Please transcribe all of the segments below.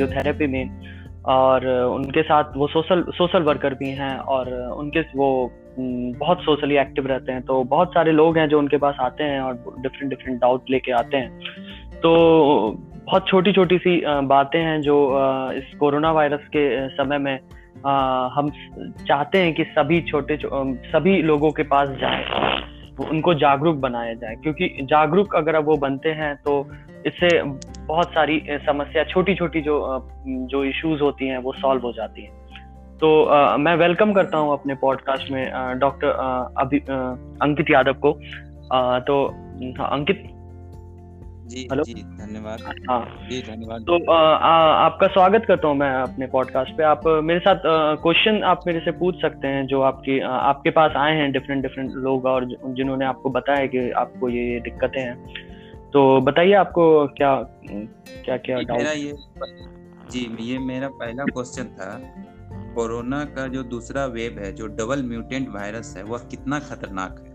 Physiotherapy में, और उनके साथ वो सोशल सोशल वर्कर भी हैं, और उनके वो बहुत सोशली एक्टिव रहते हैं तो बहुत सारे लोग हैं जो उनके पास आते हैं और डिफरेंट डिफरेंट डाउट लेके आते हैं। तो बहुत छोटी छोटी सी बातें हैं जो इस कोरोना वायरस के समय में हम चाहते हैं कि सभी छोटे सभी लोगों के पास जाए। उनको जागरूक बनाया जाए क्योंकि जागरूक अगर वो बनते हैं तो इससे बहुत सारी समस्या छोटी छोटी जो जो इश्यूज़ होती हैं वो सॉल्व हो जाती हैं। तो आ, मैं वेलकम करता हूँ अपने पॉडकास्ट में डॉक्टर अभी अंकित यादव को। आ, तो हाँ, अंकित जी हेलो? जी धन्यवाद। हाँ जी धन्यवाद। तो आ, आ, आपका स्वागत करता हूँ मैं अपने पॉडकास्ट पे। आप मेरे साथ क्वेश्चन आप मेरे से पूछ सकते हैं जो आपकी आ, आपके पास आए हैं डिफरेंट डिफरेंट लोग और जिन्होंने आपको बताया कि आपको ये दिक्कतें हैं। तो बताइए आपको क्या क्या क्या डाउट मेरा ये जी ये मेरा पहला क्वेश्चन था कोरोना का जो दूसरा वेव है जो डबल म्यूटेंट वायरस है वह कितना खतरनाक है?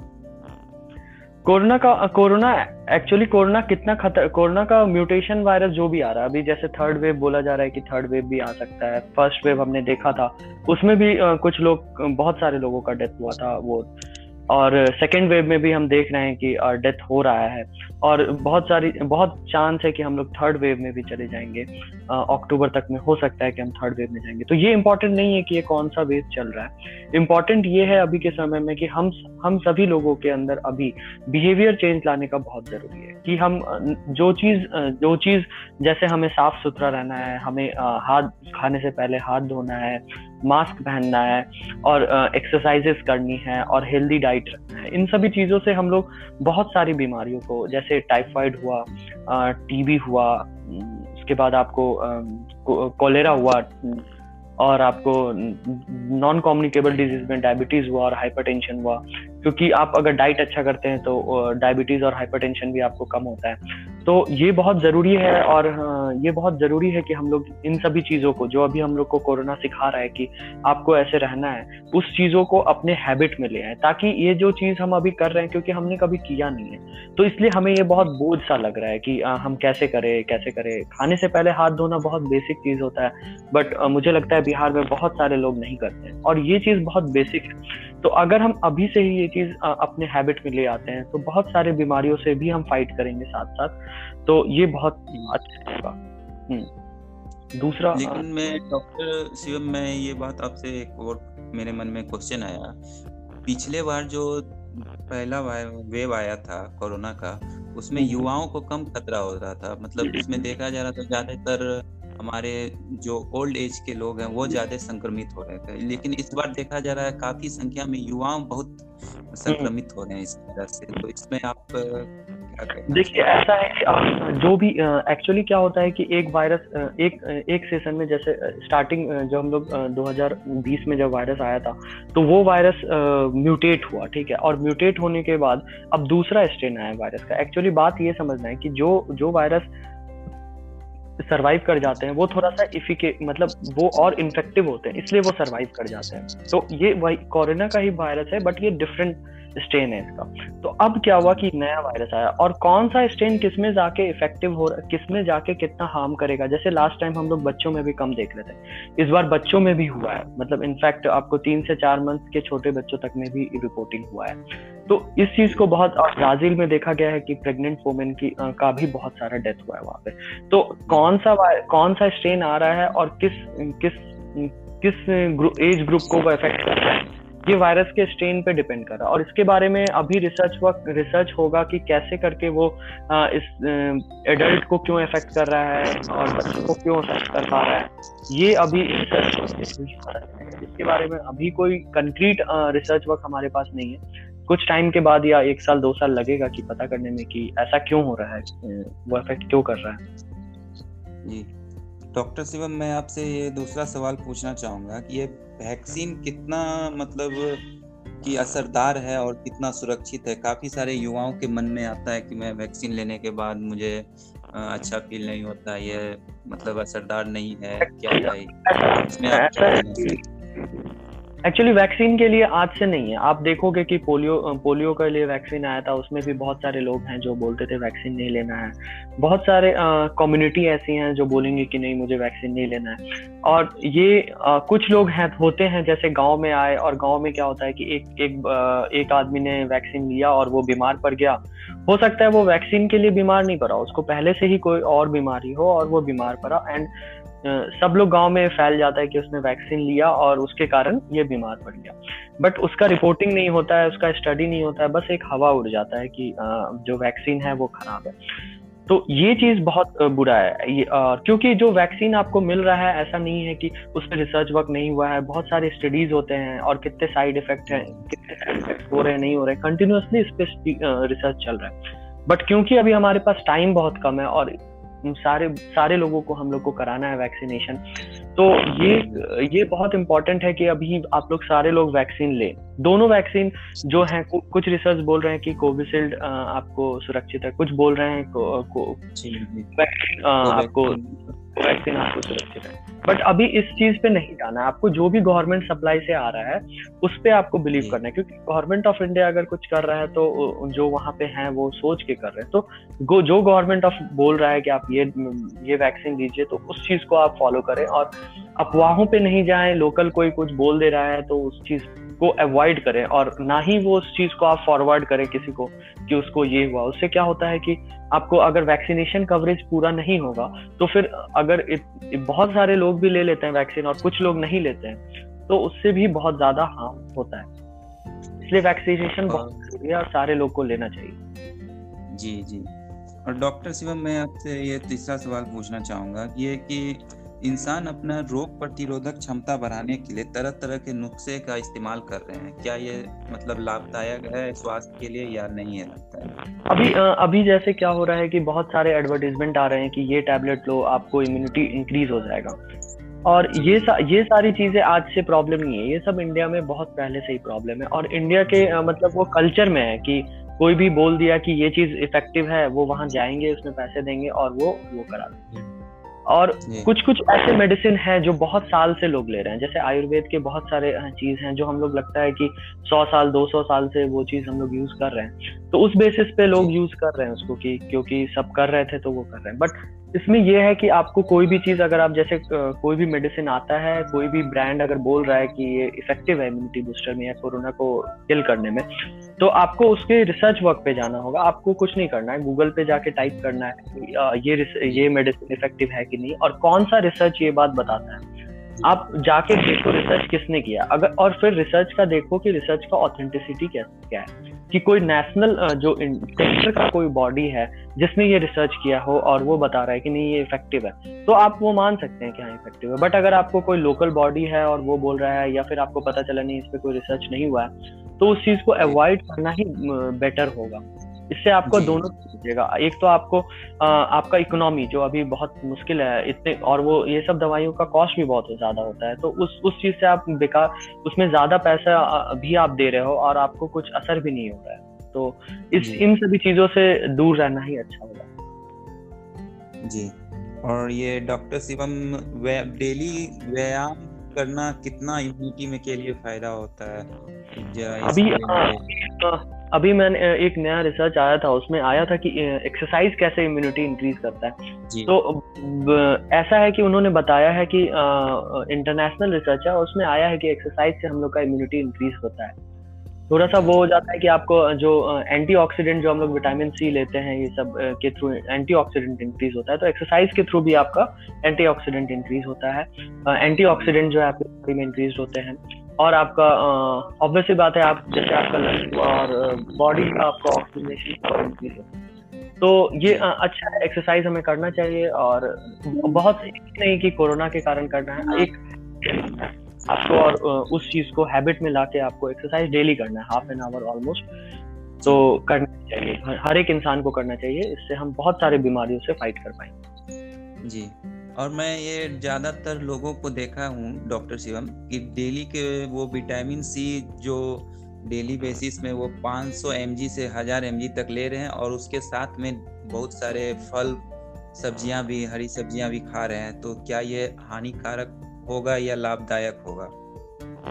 कोरोना का, कोरोना एक्चुअली कोरोना कितना खतर, कोरोना का म्यूटेशन वायरस जो भी आ रहा है, अभी जैसे थर्ड वेव बोला जा रहा है कि थर्ड वेव भी आ सकता है फ़र्स्ट वेव हमने देखा था, उसमें भी कुछ लोग, बहुत सारे लोगों का डेथ हुआ था, वो और सेकेंड वेव में भी हम देख रहे हैं कि डेथ हो रहा है। और बहुत सारी, बहुत चांस है कि हम लोग थर्ड वेव में भी चले जाएँगे। अक्टूबर तक में हो सकता है कि हम थर्ड वेव में जाएँगे। तो ये इंपॉर्टेंट नहीं है कि ये कौन सा वेव चल रहा है। इंपॉर्टेंट ये है अभी के समय में कि हम हम सभी लोगों के अंदर अभी बिहेवियर चेंज लाने का बहुत ज़रूरी है। कि हम जो चीज़ जो चीज़ जैसे हमें साफ़ सुथरा रहना है, हमें हाथ खाने से पहले हाथ धोना है मास्क पहनना है और एक्सरसाइजेस करनी है और हेल्दी डाइट रखना है इन सभी चीज़ों से हम लोग बहुत सारी बीमारियों को, जैसे टाइफाइड हुआ टीबी हुआ, उसके बाद आपको कोलेरा हुआ, और आपको नॉन कॉम्युनिकेबल डिज़ीज़ में डायबिटीज़ हुआ और हाइपरटेंशन हुआ, क्योंकि आप अगर डाइट अच्छा करते हैं तो डायबिटीज़ और हाइपरटेंशन भी आपको कम होता है। तो ये बहुत ज़रूरी है और ये बहुत ज़रूरी है कि हम लोग इन सभी चीज़ों को, जो अभी हम लोग को कोरोना सिखा रहा है कि आपको ऐसे रहना है, उस चीज़ों को अपने हैबिट में ले आए, ताकि ये जो चीज़ हम अभी कर रहे हैं, क्योंकि हमने कभी किया नहीं है। तो इसलिए हमें ये बहुत बोझ सा लग रहा है कि हम कैसे करें कैसे करें। खाने से पहले हाथ धोना बहुत बेसिक चीज़ होता है बट मुझे लगता है बिहार में बहुत सारे लोग नहीं करते हैं। और ये चीज़ बहुत बेसिक है। तो अगर हम अभी से ही ये चीज़ अपने हैबिट में ले आते हैं तो बहुत सारे बीमारियों से भी हम फाइट करेंगे साथ साथ तो ये बहुत अच्छा होगा हम्म। दूसरा लेकिन मैं डॉक्टर शिवम मैं ये बात आपसे एक और मेरे मन में क्वेश्चन आया। पिछले बार जो पहला वेव आया था कोरोना का उसमें हम्म। युवाओं को कम खतरा हो रहा था। मतलब इसमें देखा जा रहा था ज़्यादातर हमारे जो ओल्ड एज के लोग हैं वो ज़्यादा संक्रमित हो रहे थे। लेकिन इस बार देखा जा रहा है काफ़ी संख्या में युवाओं बहुत संक्रमित हो रहे हैं इस तरह से। तो इसमें आप देखिए, ऐसा है कि जो भी एक्चुअली क्या होता है कि एक वायरस एक एक सेशन में जैसे स्टार्टिंग जब हम लोग 2020 में जब वायरस आया था तो वो वायरस म्यूटेट हुआ, ठीक है? और म्यूटेट होने के बाद अब दूसरा स्ट्रेन आया वायरस का। एक्चुअली बात ये समझना है कि जो जो वायरस सरवाइव कर जाते हैं, वो थोड़ा सा इफिके मतलब वो और इन्फेक्टिव होते हैं, इसलिए वो सरवाइव कर जाते हैं। तो ये वही कोरोना का ही वायरस है बट ये डिफरेंट स्ट्रेन है इसका। तो अब क्या हुआ कि नया वायरस आया और कौन सा स्ट्रेन किसमें जाके इफ़ेक्टिव हो रहा है किसमें जाके कितना हार्म करेगा? जैसे लास्ट टाइम हम लोग बच्चों में भी कम देख रहे थे। इस बार बच्चों में भी हुआ है। मतलब इनफैक्ट आपको तीन से चार मंथ के छोटे बच्चों तक में भी रिपोर्टिंग हुआ है। तो इस चीज़ को बहुत ब्राज़ील में देखा गया है कि प्रेग्नेंट वोमेन की का भी बहुत सारा डेथ हुआ है वहाँ पे। तो कौन सा कौन सा स्ट्रेन आ रहा है और किस किस किस ग्रु, एज ग्रुप को वो इफ़ेक्ट कर रहा है? ये वायरस के स्ट्रेन पे डिपेंड कर रहा है। और इसके बारे में अभी रिसर्च वर्क रिसर्च होगा कि कैसे करके वो आ, इस एडल्ट को क्यों इफ़ेक्ट कर रहा है और बच्चों को क्यों इफ़ेक्ट कर पा रहा है। ये अभी रिसर्च इसके बारे में अभी कोई कंक्रीट रिसर्च वर्क हमारे पास नहीं है। कुछ टाइम के बाद या एक साल दो साल लगेगा कि पता करने में कि ऐसा क्यों हो रहा है वो इफ़ेक्ट क्यों कर रहा है। जी। डॉक्टर शिवम, मैं आपसे ये दूसरा सवाल पूछना चाहूँगा कि ये वैक्सीन कितना मतलब कि असरदार है और कितना सुरक्षित है? काफ़ी सारे युवाओं के मन में आता है कि मैं वैक्सीन लेने के बाद मुझे अच्छा फील नहीं होता, ये मतलब असरदार नहीं है, क्या है? इसमें आप एक्चुअली वैक्सीन के लिए आज से नहीं है। आप देखोगे कि पोलियो पोलियो के लिए वैक्सीन आया था उसमें भी बहुत सारे लोग हैं जो बोलते थे वैक्सीन नहीं लेना है। बहुत सारे कम्युनिटी ऐसी हैं जो बोलेंगे कि नहीं मुझे वैक्सीन नहीं लेना है। और ये आ, कुछ लोग हैं होते हैं जैसे गाँव में आए और गाँव में क्या होता है कि एक एक एक आदमी ने वैक्सीन लिया और वो बीमार पड़ गया। हो सकता है वो वैक्सीन के लिए बीमार नहीं पड़ा उसको पहले से ही कोई और बीमारी हो और वो बीमार पड़ा। एंड सब लोग गाँव में फैल जाता है कि उसने वैक्सीन लिया और उसके कारण ये बीमार पड़ गया। बट उसका रिपोर्टिंग नहीं होता है, उसका स्टडी नहीं होता है, बस एक हवा उड़ जाता है कि जो वैक्सीन है वो खराब है। तो ये चीज़ बहुत बुरा है। क्योंकि जो वैक्सीन आपको मिल रहा है, ऐसा नहीं है कि उस पर रिसर्च वर्क नहीं हुआ है। बहुत सारे स्टडीज़ होते हैं और कितने साइड इफ़ेक्ट हैं, कितने हो रहे हैं, नहीं हो रहे कंटिन्यूसली इस पर रिसर्च चल रहा है। बट क्योंकि अभी हमारे पास टाइम बहुत कम है और सारे सारे लोगों को हम लोग को कराना है वैक्सीनेशन तो ये ये बहुत इंपॉर्टेंट है कि अभी आप लोग सारे लोग वैक्सीन लें। दोनों वैक्सीन जो है कुछ रिसर्च बोल रहे हैं कि कोविशील्ड आपको सुरक्षित है कुछ बोल रहे हैं को, को, वैक्सीन आपको वैक्सीन आपको सुरक्षित है। बट अभी इस चीज़ पे नहीं जाना है। आपको जो भी गवर्नमेंट सप्लाई से आ रहा है उस पर आपको बिलीव करना है। क्योंकि गवर्नमेंट ऑफ़ इंडिया अगर कुछ कर रहा है तो जो वहाँ पे हैं वो सोच के कर रहे हैं। तो जो गवर्नमेंट ऑफ़ बोल रहा है कि आप ये ये वैक्सीन दीजिए तो उस चीज़ को आप फॉलो करें। और अफवाहों पे नहीं जाए लोकल कोई कुछ बोल दे रहा है तो उस चीज़ को अवॉइड करें और ना ही वो उस चीज़ को आप फॉरवर्ड करें किसी को कि उसको ये हुआ। उससे क्या होता है कि आपको अगर वैक्सीनेशन कवरेज पूरा नहीं होगा तो फिर अगर इत, बहुत सारे लोग भी ले लेते हैं वैक्सीन और कुछ लोग नहीं लेते हैं तो उससे भी बहुत ज़्यादा हार्म होता है। इसलिए वैक्सीनेशन बहुत हाँ। ज़रूरी है और सारे लोग को लेना चाहिए। जी जी। और डॉक्टर शिवम मैं आपसे ये तीसरा सवाल पूछना चाहूँगा ये कि इंसान अपना रोग प्रतिरोधक क्षमता बढ़ाने के लिए तरह तरह के नुस्खे का इस्तेमाल कर रहे हैं। क्या ये मतलब लाभदायक है स्वास्थ्य के लिए या नहीं है लगता है? अभी अभी जैसे क्या हो रहा है कि बहुत सारे एडवर्टीजमेंट आ रहे हैं कि ये टैबलेट लो आपको इम्यूनिटी इंक्रीज हो जाएगा। और ये सा, ये सारी चीज़ें आज से प्रॉब्लम नहीं है। ये सब इंडिया में बहुत पहले से ही प्रॉब्लम है। और इंडिया के मतलब वो कल्चर में है कि कोई भी बोल दिया कि ये चीज़ इफ़ेक्टिव है वो वहाँ जाएँगे उसमें पैसे देंगे और वो वो करा देंगे। और कुछ कुछ ऐसे मेडिसिन हैं जो बहुत साल से लोग ले रहे हैं। जैसे आयुर्वेद के बहुत सारे चीज़ हैं जो हम लोग लगता है कि 100 साल दो सौ साल से वो चीज़ हम लोग यूज़ कर रहे हैं। तो उस बेसिस पे लोग यूज़ कर रहे हैं उसको कि क्योंकि सब कर रहे थे तो वो कर रहे हैं। बट इसमें यह है कि आपको कोई भी चीज़, अगर आप जैसे कोई भी मेडिसिन आता है, कोई भी ब्रांड अगर बोल रहा है कि ये इफ़ेक्टिव है इम्यूनिटी बूस्टर में या कोरोना को किल करने में तो आपको उसके रिसर्च वर्क पे जाना होगा। आपको कुछ नहीं करना है। गूगल पे जाके टाइप करना है ये ये मेडिसिन इफ़ेक्टिव है कि नहीं, और कौन सा रिसर्च ये बात बताता है। आप जाके देखो रिसर्च किसने किया। अगर, और फिर रिसर्च का देखो कि रिसर्च का ऑथेंटिसिटी क्या क्या है। कि कोई नेशनल जो सेंटर का कोई बॉडी है, जिसने ये रिसर्च किया हो और वो बता रहा है कि नहीं, ये इफ़ेक्टिव है तो आप वो मान सकते हैं कि हाँ इफ़ेक्टिव है. बट अगर आपको कोई लोकल बॉडी है और वो बोल रहा है या फिर आपको पता चला नहीं, इस पर कोई रिसर्च नहीं हुआ है तो उस चीज़ को अवॉइड करना ही बेटर होगा. इससे आपको दोनों दीजिएगा एक तो आपको आ, आपका इकोनॉमी जो अभी बहुत मुश्किल है इतने और वो ये सब दवाइयों का कॉस्ट भी बहुत ज़्यादा होता है। तो उस उस चीज़ से आप बेकार उसमें ज़्यादा पैसा भी आप दे रहे हो और आपको कुछ असर भी नहीं हो रहा है। तो इस इन सभी चीज़ों से दूर रहना ही अच्छा होगा। जी। और ये डॉक्टर शिवम डेली व्यायाम करना कितना इम्यूनिटी में के लिए फ़ायदा होता है? अभी अभी मैंने एक नया रिसर्च आया था उसमें आया था कि एक्सरसाइज कैसे इम्यूनिटी इंक्रीज करता है। तो ऐसा है कि उन्होंने बताया है कि इंटरनेशनल रिसर्च है उसमें आया है कि एक्सरसाइज से हम लोग का इम्यूनिटी इंक्रीज होता है। थोड़ा सा वो हो जाता है कि आपको जो एंटीऑक्सीडेंट जो हम लोग विटामिन सी लेते हैं ये सब के थ्रू एंटीऑक्सीडेंट इंक्रीज होता है तो एक्सरसाइज के थ्रू भी आपका एंटीऑक्सीडेंट इंक्रीज होता है। एंटीऑक्सीडेंट जो है आपके बॉडी में इंक्रीज होते हैं। और आपका ऑब्वियस बात है, आप जैसे आपका लंग और बॉडी का आपका ऑक्सीजनेशन तो ये अच्छा एक्सरसाइज हमें करना चाहिए और बहुत नहीं कि कोरोना के कारण करना है। एक, आपको और उस चीज़ को हैबिट में लाके आपको एक्सरसाइज डेली करना है हाफ़ एन आवर ऑलमोस्ट तो करना चाहिए, हर एक इंसान को करना चाहिए, इससे हम बहुत सारे बीमारियों से फाइट कर पाएँगे। जी। और मैं ये ज़्यादातर लोगों को देखा हूँ डॉक्टर शिवम कि डेली के वो विटामिन सी जो डेली बेसिस में वो 500 सौ से हज़ार एम तक ले रहे हैं और उसके साथ में बहुत सारे फल सब्ज़ियाँ भी हरी सब्ज़ियाँ भी खा रहे हैं। तो क्या ये हानिकारक होगा या लाभदायक होगा?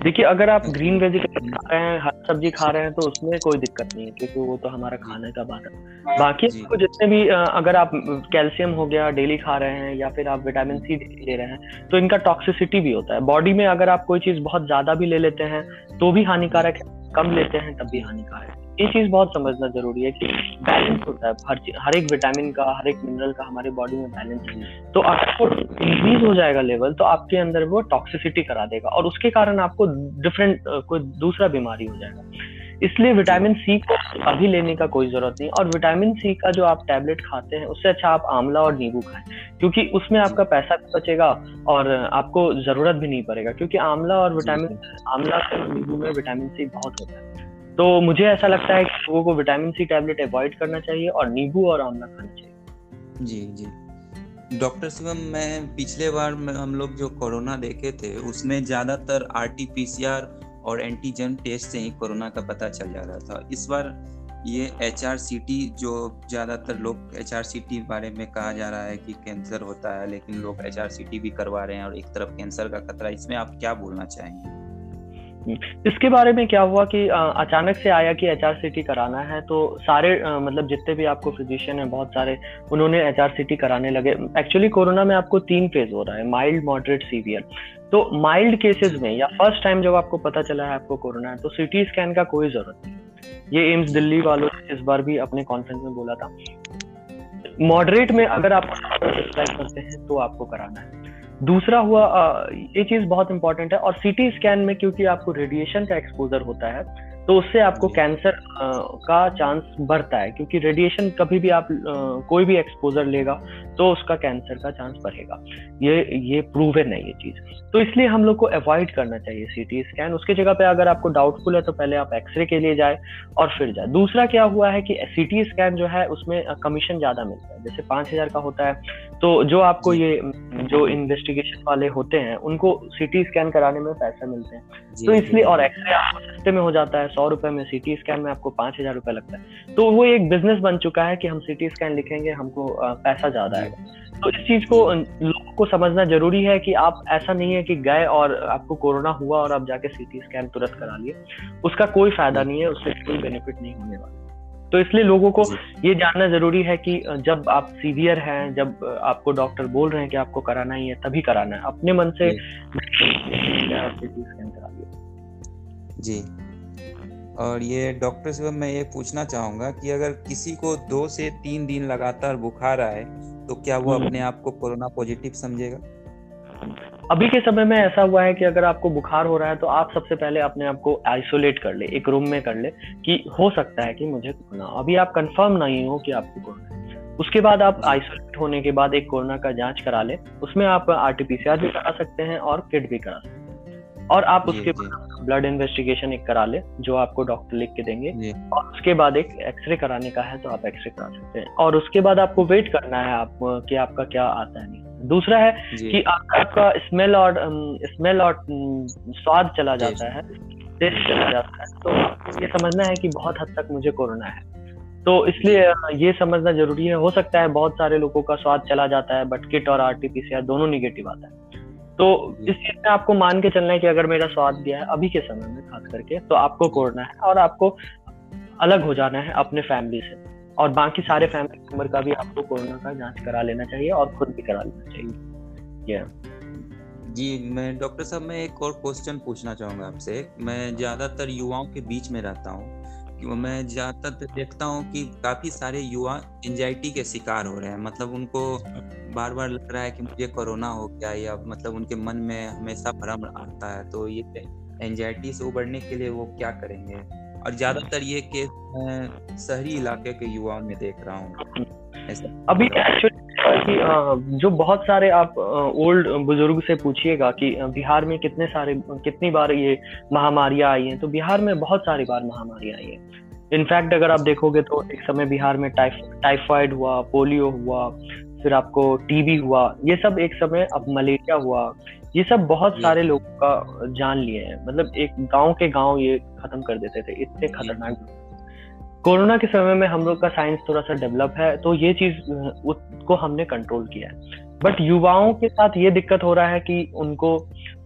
देखिए अगर आप ग्रीन वेजिटेबल खा रहे हैं सब्ज़ी खा रहे हैं तो उसमें कोई दिक्कत नहीं है क्योंकि वो तो हमारा खाने का बात है। बाकी आपको जितने भी अगर आप कैल्शियम हो गया डेली खा रहे हैं या फिर आप विटामिन सी ले रहे हैं तो इनका टॉक्सिसिटी भी होता है। बॉडी में अगर आप कोई चीज़ बहुत ज़्यादा भी ले लेते हैं तो भी हानिकारक है कम लेते हैं तब भी हानिकारक है। ये चीज़ बहुत समझना ज़रूरी है कि बैलेंस होता है। हर हर एक विटामिन का, हर एक मिनरल का हमारे बॉडी में बैलेंस तो आपको इंक्रीज हो जाएगा लेवल तो आपके अंदर वो टॉक्सिसिटी करा देगा और उसके कारण आपको डिफरेंट कोई दूसरा बीमारी हो जाएगा। इसलिए विटामिन सी को अभी लेने का कोई ज़रूरत नहीं और विटामिन सी का जो आप टैबलेट खाते हैं, उससे अच्छा आप आंवला और नींबू खाएँ, क्योंकि उसमें आपका पैसा भी बचेगा और आपको ज़रूरत भी नहीं पड़ेगा, क्योंकि आंवला और विटामिन आंवला और नींबू में विटामिन सी बहुत होता है। तो मुझे ऐसा लगता है कि लोगों को विटामिन सी टैबलेट अवॉइड करना चाहिए और नींबू और आंवला खाना चाहिए। जी जी। डॉक्टर शिवम मैं पिछले बार हम लोग जो कोरोना देखे थे, उसमें ज़्यादातर R T P C R और एंटीजन टेस्ट से ही कोरोना का पता चल जा रहा था। इस बार ये एच आर सी टी जो ज़्यादातर लोग एच आर सी टी बारे में कहा जा रहा है कि कैंसर होता है, लेकिन लोग एच आर सी टी भी करवा रहे हैं और एक तरफ़ कैंसर का खतरा। इसमें आप क्या बोलना चाहेंगे? इसके बारे में क्या हुआ कि अचानक से आया कि एच आर कराना है तो सारे मतलब जितने भी आपको फिजिशियन है, बहुत सारे उन्होंने एच आर कराने लगे। एक्चुअली कोरोना में आपको तीन फ़ेज़ हो रहा है माइल्ड मॉडरेट सीवियर तो माइल्ड केसेस में या फ़र्स्ट टाइम जब आपको पता चला है आपको कोरोना है तो सिटी स्कैन का कोई ज़रूरत नहीं। ये एम्स दिल्ली वालों ने इस बार भी अपने कॉन्फ्रेंस में बोला था। मॉडरेट में अगर आप करते हैं तो आपको कराना है। दूसरा हुआ ये चीज़ बहुत इंपॉर्टेंट है और सीटी स्कैन में क्योंकि आपको रेडिएशन का एक्सपोजर होता है तो उससे आपको कैंसर का चांस बढ़ता है क्योंकि रेडिएशन कभी भी आप कोई भी एक्सपोजर लेगा तो उसका कैंसर का चांस बढ़ेगा। ये ये प्रूवन है ये चीज़। तो इसलिए हम लोग को अवॉइड करना चाहिए सीटी स्कैन उसके जगह पे अगर आपको डाउटफुल है तो पहले आप एक्सरे के लिए जाए और फिर जाए। दूसरा क्या हुआ है कि सीटी स्कैन जो है उसमें कमीशन ज़्यादा मिलता है। जैसे पाँच हज़ार का होता है तो जो आपको ये जो इन्वेस्टिगेशन वाले होते हैं उनको सीटी स्कैन कराने में पैसा मिलते हैं। तो इसलिए और एक्सरे आपको सस्ते में हो जाता है सौ रुपए में सीटी स्कैन में आपको पाँच हज़ार रुपए लगता है। तो वो एक बिज़नेस बन चुका है कि हम सीटी स्कैन लिखेंगे हमको पैसा ज़्यादा आएगा। तो इस चीज़ को लोगों को समझना ज़रूरी है कि आप ऐसा नहीं है कि गए और आपको कोरोना हुआ और आप जाके सीटी स्कैन तुरंत करा लिए। उसका कोई फ़ायदा नहीं है उससे कोई बेनिफिट नहीं होने वाला। तो इसलिए लोगों को ये जानना ज़रूरी है कि जब आप सीवियर हैं जब आपको डॉक्टर बोल रहे हैं कि आपको कराना ही है तभी कराना है। अपने मन से जी। और ये डॉक्टर से मैं ये पूछना चाहूँगा कि अगर किसी को दो से तीन दिन लगातार बुखार आए तो क्या वो हम्म। अपने आप को कोरोना पॉजिटिव समझेगा? अभी के समय में ऐसा हुआ है कि अगर आपको बुखार हो रहा है तो आप सबसे पहले अपने आप को आइसोलेट कर ले एक रूम में कर ले कि हो सकता है कि मुझे कोरोना अभी आप कंफर्म नहीं हो कि आपको कोरोना उसके बाद आप आइसोलेट होने के बाद एक कोरोना का जाँच करा ले उसमें आप आरटीपीसीआर भी करा सकते हैं और किट भी करा सकते हैं। और आप उसके बाद ब्लड इन्वेस्टिगेशन एक करा ले जो आपको डॉक्टर लिख के देंगे। और उसके बाद एक एक्सरे कराने का है तो आप एक्सरे करा सकते हैं। और उसके बाद आपको वेट करना है आप कि आपका क्या आता है नहीं दूसरा है कि आपका स्मेल और स्मेल और स्वाद चला जाता है टेस्ट चला जाता है। तो ये समझना है कि बहुत हद तक मुझे कोरोना है। तो इसलिए ये समझना ज़रूरी है। हो सकता है बहुत सारे लोगों का स्वाद चला जाता है बट किट और आरटीपीसीआर दोनों निगेटिव आता है। तो इस चीज़ में आपको मान के चलना है कि अगर मेरा स्वाद गया है अभी के समय में खास करके तो आपको कोरना है और आपको अलग हो जाना है अपने फैमिली से। और बाकी सारे फैमिली मेंबर का भी आपको कोरोना का जाँच करा लेना चाहिए और खुद भी करा लेना चाहिए। Yeah. जी मैं डॉक्टर साहब मैं एक और क्वेश्चन पूछना चाहूँगा आपसे। मैं ज़्यादातर युवाओं के बीच में रहता हूँ। मैं ज़्यादातर देखता हूँ कि काफ़ी सारे युवा एंजाइटी के शिकार हो रहे हैं। मतलब उनको बार बार लग रहा है कि मुझे कोरोना हो गया या मतलब उनके मन में हमेशा भ्रम आता है तो ये एंजाइटी से उबरने के लिए वो क्या करेंगे? और ज़्यादातर ये केस मैं शहरी इलाके के युवाओं में देख रहा हूँ। अभी एक्चुअली जो बहुत सारे आप ओल्ड बुज़ुर्ग से पूछिएगा कि बिहार में कितने सारे, कितनी बार ये महामारियाँ आई हैं तो बिहार में बहुत सारी बार महामारियाँ आई हैं। इनफैक्ट अगर आप देखोगे तो एक समय बिहार में टाइफाइड हुआ, पोलियो हुआ, फिर आपको टीबी हुआ, ये सब एक समय अब मलेरिया हुआ, ये सब बहुत सारे लोगों का जान लिए हैं। मतलब एक गाँव के गाँव ये खत्म कर देते थे, इतने खतरनाक। कोरोना के समय में हम लोग का साइंस थोड़ा सा डेवलप है तो ये चीज़ उसको हमने कंट्रोल किया है। बट युवाओं के साथ ये दिक्कत हो रहा है कि उनको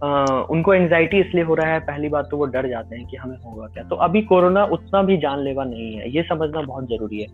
आ, उनको एंजाइटी इसलिए हो रहा है पहली बात तो वो डर जाते हैं कि हमें होगा क्या। तो अभी कोरोना उतना भी जानलेवा नहीं है ये समझना बहुत ज़रूरी है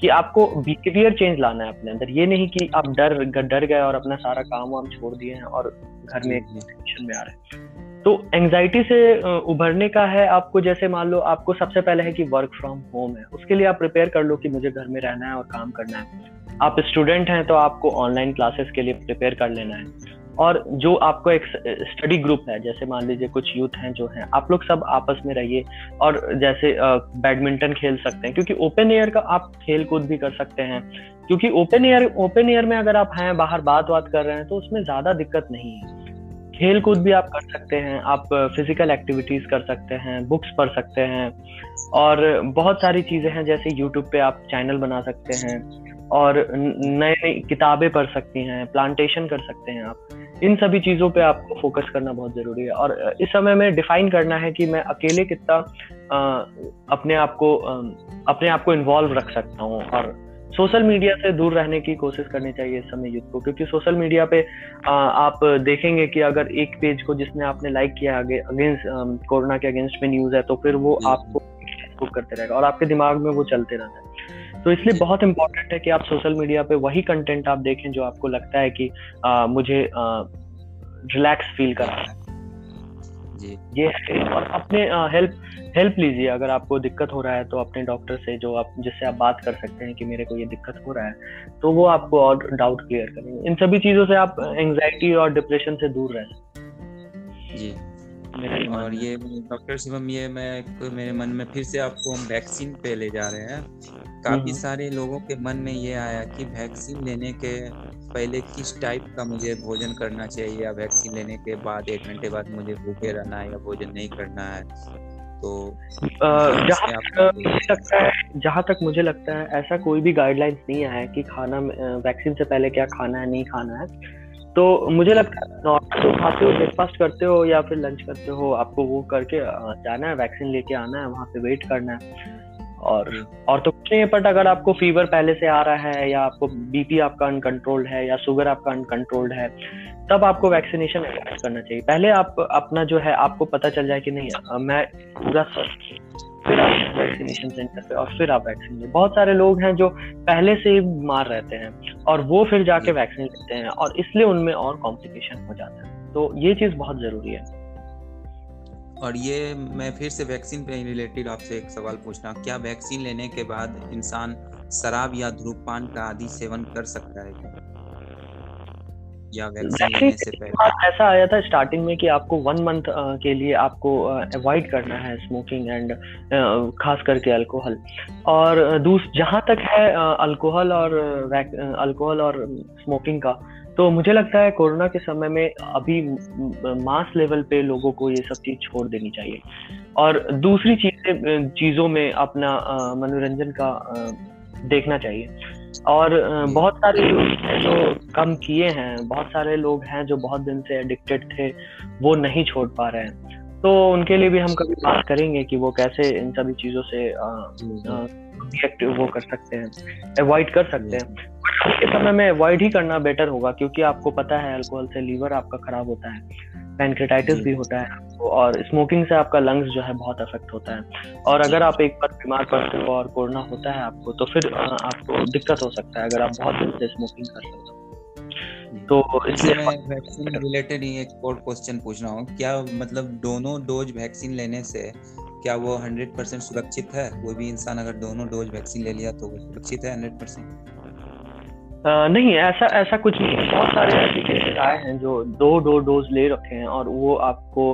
कि आपको बिहेवियर चेंज लाना है अपने अंदर। ये नहीं कि आप डर डर गए और अपना सारा काम वाम छोड़ दिए हैं और घर में टेंशन में आ रहे हैं। तो एंजाइटी से उभरने का है आपको, जैसे मान लो आपको सबसे पहले है कि वर्क फ्रॉम होम है। उसके लिए आप प्रिपेयर कर लो कि मुझे घर में रहना है और काम करना है। आप स्टूडेंट हैं तो आपको ऑनलाइन क्लासेस के लिए प्रिपेयर कर लेना है। और जो आपको एक स्टडी ग्रुप है, जैसे मान लीजिए कुछ यूथ हैं जो हैं, आप लोग सब आपस में रहिए और जैसे बैडमिंटन खेल सकते हैं। क्योंकि ओपन एयर का आप खेल कूद भी कर सकते हैं। क्योंकि ओपन एयर ओपन एयर में अगर आप हैं, बाहर बात बात कर रहे हैं तो उसमें ज़्यादा दिक्कत नहीं है। खेल कूद भी आप कर सकते हैं, आप फ़िज़िकल एक्टिविटीज़ कर सकते हैं बुक्स पढ़ सकते हैं, और बहुत सारी चीज़ें हैं जैसे यूट्यूब पे आप चैनल बना सकते हैं, और नई नई किताबें पढ़ सकती हैं प्लांटेशन कर सकते हैं आप। इन सभी चीज़ों पे आपको फोकस करना बहुत ज़रूरी है। और इस समय में डिफाइन करना है कि मैं अकेले कितना अपने आप को अपने आप को इन्वॉल्व रख सकता हूँ, और सोशल मीडिया से दूर रहने की कोशिश करनी चाहिए इस समय यूथ को क्योंकि सोशल मीडिया पे आ, आप देखेंगे कि अगर एक पेज को जिसने आपने लाइक किया आगे अगेंस्ट कोरोना के अगेंस्ट में न्यूज़ है तो फिर वो आपको करते रहेगा और आपके दिमाग में वो चलते रहता है। तो इसलिए बहुत इंपॉर्टेंट है कि आप सोशल मीडिया पे वही कंटेंट आप देखें जो आपको लगता है कि आ, मुझे रिलैक्स फील करा रहा है। जी। ये है। और अपने हेल्प हेल्प लीजिए। अगर आपको दिक्कत हो रहा है तो अपने डॉक्टर से जो आप जिससे आप बात कर सकते हैं कि मेरे को ये दिक्कत हो रहा है तो वो आपको और डाउट क्लियर करेंगे। इन सभी चीज़ों से आप एंजाइटी और डिप्रेशन से दूर रहें जी। और ये डॉक्टर शिवम ये मैं मेरे मन में फिर से आपको हम वैक्सीन पे ले जा रहे हैं। काफ़ी हम्म। सारे लोगों के मन में ये आया कि वैक्सीन लेने के पहले किस टाइप का मुझे भोजन करना चाहिए या वैक्सीन लेने के बाद एक घंटे बाद मुझे भूखे रहना है या भोजन नहीं करना है। तो जहाँ तक लगता है जहाँ तक मुझे लगता है ऐसा कोई भी गाइडलाइंस नहीं आया है कि खाना वैक्सीन से पहले क्या खाना है नहीं खाना है। तो मुझे लगता है नॉर्मल खाते हो ब्रेकफास्ट करते हो या फिर लंच करते हो आपको वो करके जाना है वैक्सीन लेके आना है वहाँ पे वेट करना है। और और तो कुछ नहीं है बट अगर आपको फीवर पहले से आ रहा है या आपको बीपी आपका अनकंट्रोल्ड है या शुगर आपका अनकंट्रोल्ड है तब आपको वैक्सीनेशन करना चाहिए। पहले आप अपना जो है आपको पता चल जाए कि नहीं मैं पूरा फिर आप वैक्सीनेशन सेंटर पे और फिर आप वैक्सीन ले। बहुत सारे लोग हैं जो पहले से ही बीमार रहते हैं और वो फिर जाके वैक्सीन लेते हैं और इसलिए उनमें और कॉम्प्लिकेशन हो जाता है। तो ये चीज़ बहुत ज़रूरी है। और ये मैं फिर से वैक्सीन पे रिलेटेड आपसे एक सवाल पूछना। क्या वैक्सीन लेने के बाद इंसान शराब या धूमपान का आदि सेवन कर सकता है या वैक्सीन लेने से पहले। ऐसा आया था स्टार्टिंग में कि आपको वन मंथ के लिए आपको अवॉइड करना है स्मोकिंग एंड खास करके अल्कोहल और दूस जहाँ तक है अल्कोहल और अल्कोहल और स्मोकिंग का तो मुझे लगता है कोरोना के समय में अभी मास लेवल पे लोगों को ये सब चीज़ छोड़ देनी चाहिए। और दूसरी चीज़ें चीज़ों में अपना मनोरंजन का देखना चाहिए। और बहुत सारे लोग हैं जो कम किए हैं बहुत सारे लोग हैं जो बहुत दिन से एडिक्टेड थे वो नहीं छोड़ पा रहे हैं। तो उनके लिए भी हम कभी बात करेंगे कि वो कैसे इन सभी चीज़ों से वो कर सकते हैं अवॉइड कर सकते हैं। के समय में अवॉइड ही करना बेटर होगा क्योंकि आपको पता है अल्कोहल से लीवर आपका खराब होता है पैनक्रेटाइटिस भी होता है और स्मोकिंग से आपका लंग्स जो है बहुत अफेक्ट होता है। और अगर आप एक बार बीमार पड़ते हो और कोरोना होता है आपको तो फिर आपको दिक्कत हो सकता है अगर आप बहुत दिन से स्मोकिंग कर रहे हो। तो इसलिए मैं वैक्सीन रिलेटेड ही एक और क्वेश्चन पूछ रहा हूँ क्या मतलब दोनों डोज वैक्सीन लेने से क्या वो हंड्रेड परसेंट सुरक्षित है? कोई भी इंसान अगर दोनों डोज वैक्सीन ले लिया तो वो सुरक्षित है हंड्रेड परसेंट? नहीं, ऐसा ऐसा कुछ नहीं बहुत सारे ऐसे केसेस आए हैं जो दो दो डोज ले रखे हैं और वो आपको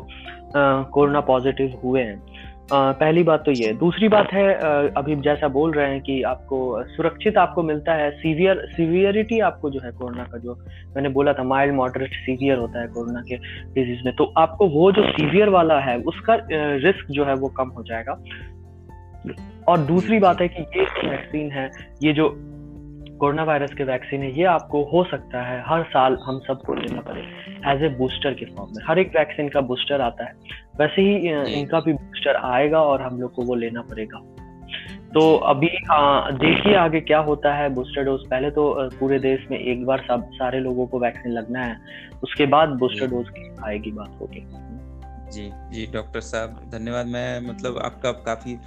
कोरोना पॉजिटिव हुए हैं। पहली बात तो ये। दूसरी बात है अभी जैसा बोल रहे हैं कि आपको सुरक्षित आपको मिलता है, सीवियर, सीवियरिटी आपको जो है कोरोना का जो, मैंने बोला था माइल्ड, मॉडरेट, सीवियर होता है कोरोना के डिज़ीज़ में। तो आपको वो जो सीवियर वाला है, उसका रिस्क जो है वो कम हो जाएगा। और दूसरी बात है कि ये वैक्सीन है, ये जो कोरोना वायरस के वैक्सीन है ये आपको हो सकता है हर साल हम सबको लेना पड़े। एज ए बूस्टर के फॉर्म में हर एक वैक्सीन का बूस्टर आता है। वैसे ही इनका भी बूस्टर आएगा और हम लोग को वो लेना पड़ेगा। तो अभी देखिए आगे क्या होता है बूस्टर डोज पहले तो पूरे देश में एक बार सब सारे लोगों को वैक्सीन लगना है। उसके बाद बूस्टर डोज की आएगी बात होगी। जी जी डॉक्टर साहब धन्यवाद। मैं मतलब आपका काफ़ी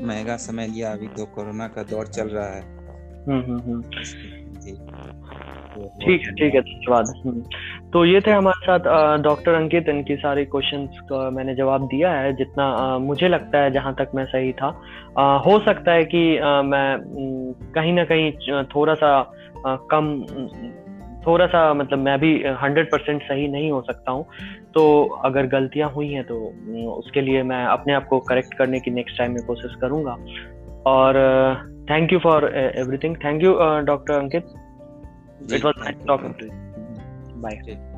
महँगा समय लिया अभी तो कोरोना का दौर चल रहा है। हम्म हम्म, हम्म। ठीक है ठीक है धन्यवाद। तो ये थे हमारे साथ डॉक्टर अंकित इनकी सारी क्वेश्चंस का मैंने जवाब दिया है जितना मुझे लगता है जहाँ तक मैं सही था हो सकता है कि मैं कहीं ना कहीं थोड़ा सा कम थोड़ा सा मतलब मैं भी हंड्रेड परसेंट सही नहीं हो सकता हूँ तो अगर गलतियाँ हुई हैं तो उसके लिए मैं अपने आप को करेक्ट करने की नेक्स्ट टाइम में कोशिश करूँगा और thank you for uh, everything. Thank you, uh, Dr. Ankit. It was nice talking to you. Bye.